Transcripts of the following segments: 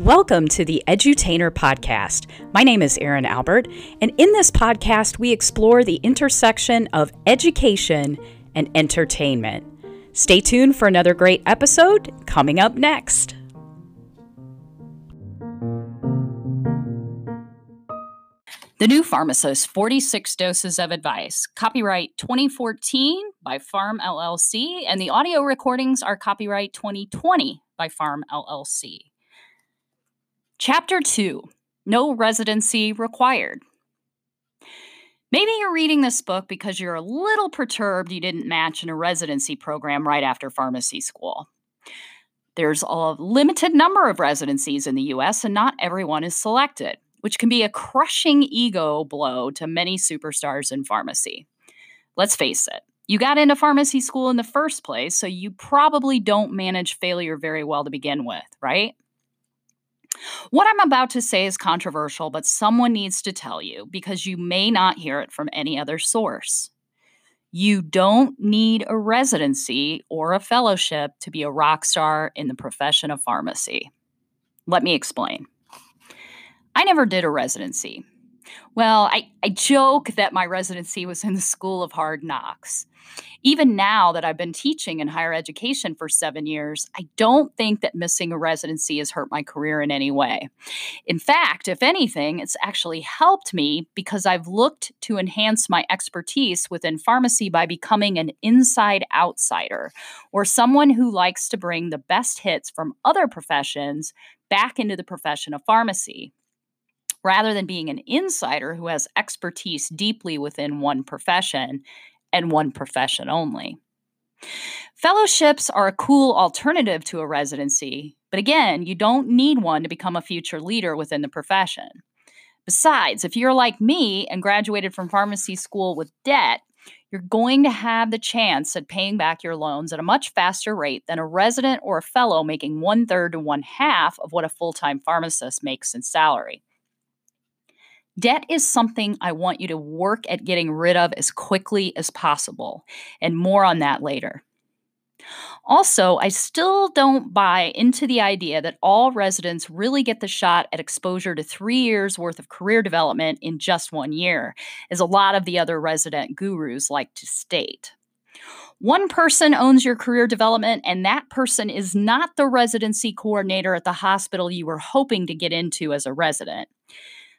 Welcome to the Edutainer podcast. My name is Erin Albert, and in this podcast, we explore the intersection of education and entertainment. Stay tuned for another great episode coming up next. The New Pharmacist 46 Doses of Advice, copyright 2014 by Pharm LLC, and the audio recordings are copyright 2020 by Pharm LLC. Chapter 2 No Residency Required. Maybe you're reading this book because you're a little perturbed you didn't match in a residency program right after pharmacy school. There's a limited number of residencies in the US, and not everyone is selected, which can be a crushing ego blow to many superstars in pharmacy. Let's face it, you got into pharmacy school in the first place, so you probably don't manage failure very well to begin with, right? What I'm about to say is controversial, but someone needs to tell you because you may not hear it from any other source. You don't need a residency or a fellowship to be a rock star in the profession of pharmacy. Let me explain. I never did a residency. Well, I, I joke that my residency was in the School of Hard Knocks. Even now that I've been teaching in higher education for seven years, I don't think that missing a residency has hurt my career in any way. In fact, if anything, it's actually helped me because I've looked to enhance my expertise within pharmacy by becoming an inside outsider or someone who likes to bring the best hits from other professions back into the profession of pharmacy rather than being an insider who has expertise deeply within one profession and one profession only. Fellowships are a cool alternative to a residency, but again, you don't need one to become a future leader within the profession. Besides, if you're like me and graduated from pharmacy school with debt, you're going to have the chance at paying back your loans at a much faster rate than a resident or a fellow making one third to one half of what a full time pharmacist makes in salary. Debt is something I want you to work at getting rid of as quickly as possible, and more on that later. Also, I still don't buy into the idea that all residents really get the shot at exposure to three years worth of career development in just one year, as a lot of the other resident gurus like to state. One person owns your career development, and that person is not the residency coordinator at the hospital you were hoping to get into as a resident.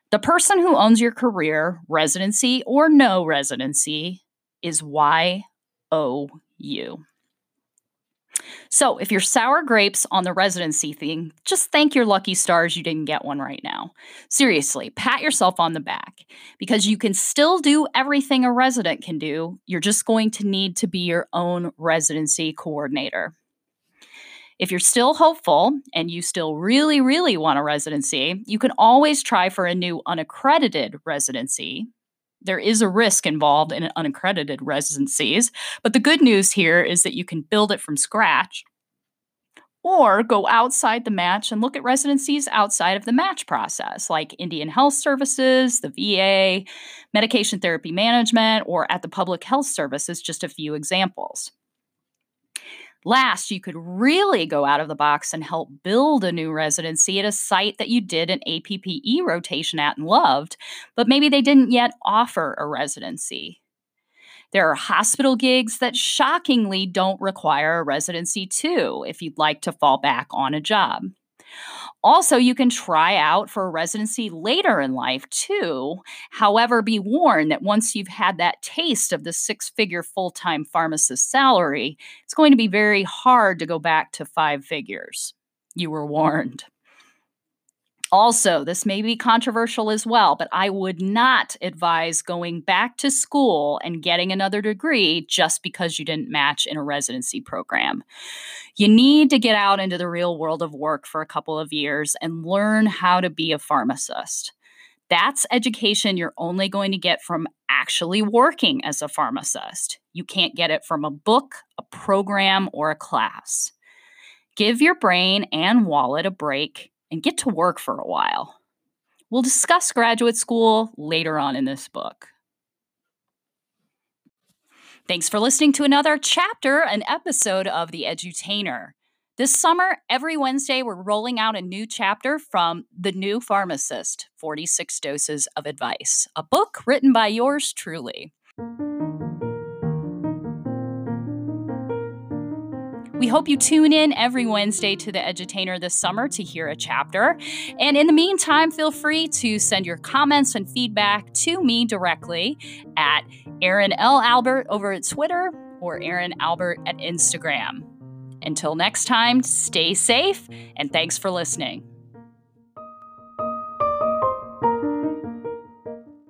The person who owns your career, residency or no residency, is YOU. So, if you're sour grapes on the residency thing, just thank your lucky stars you didn't get one right now. Seriously, pat yourself on the back because you can still do everything a resident can do. You're just going to need to be your own residency coordinator. If you're still hopeful and you still really, really want a residency, you can always try for a new unaccredited residency. There is a risk involved in unaccredited residencies, but the good news here is that you can build it from scratch or go outside the match and look at residencies outside of the match process, like Indian Health Services, the VA, medication therapy management, or at the Public Health Services, just a few examples. Last, you could really go out of the box and help build a new residency at a site that you did an APPE rotation at and loved, but maybe they didn't yet offer a residency. There are hospital gigs that shockingly don't require a residency, too, if you'd like to fall back on a job. Also, you can try out for a residency later in life too. However, be warned that once you've had that taste of the six figure full time pharmacist salary, it's going to be very hard to go back to five figures. You were warned. Also, this may be controversial as well, but I would not advise going back to school and getting another degree just because you didn't match in a residency program. You need to get out into the real world of work for a couple of years and learn how to be a pharmacist. That's education you're only going to get from actually working as a pharmacist. You can't get it from a book, a program, or a class. Give your brain and wallet a break and get to work for a while. We'll discuss graduate school later on in this book. Thanks for listening to another chapter, an episode of The Edutainer. This summer, every Wednesday, we're rolling out a new chapter from The New Pharmacist 46 Doses of Advice, a book written by yours truly. We hope you tune in every Wednesday to the Edutainer this summer to hear a chapter. And in the meantime, feel free to send your comments and feedback to me directly at Erin L. Albert over at Twitter or Erin Albert at Instagram. Until next time, stay safe and thanks for listening.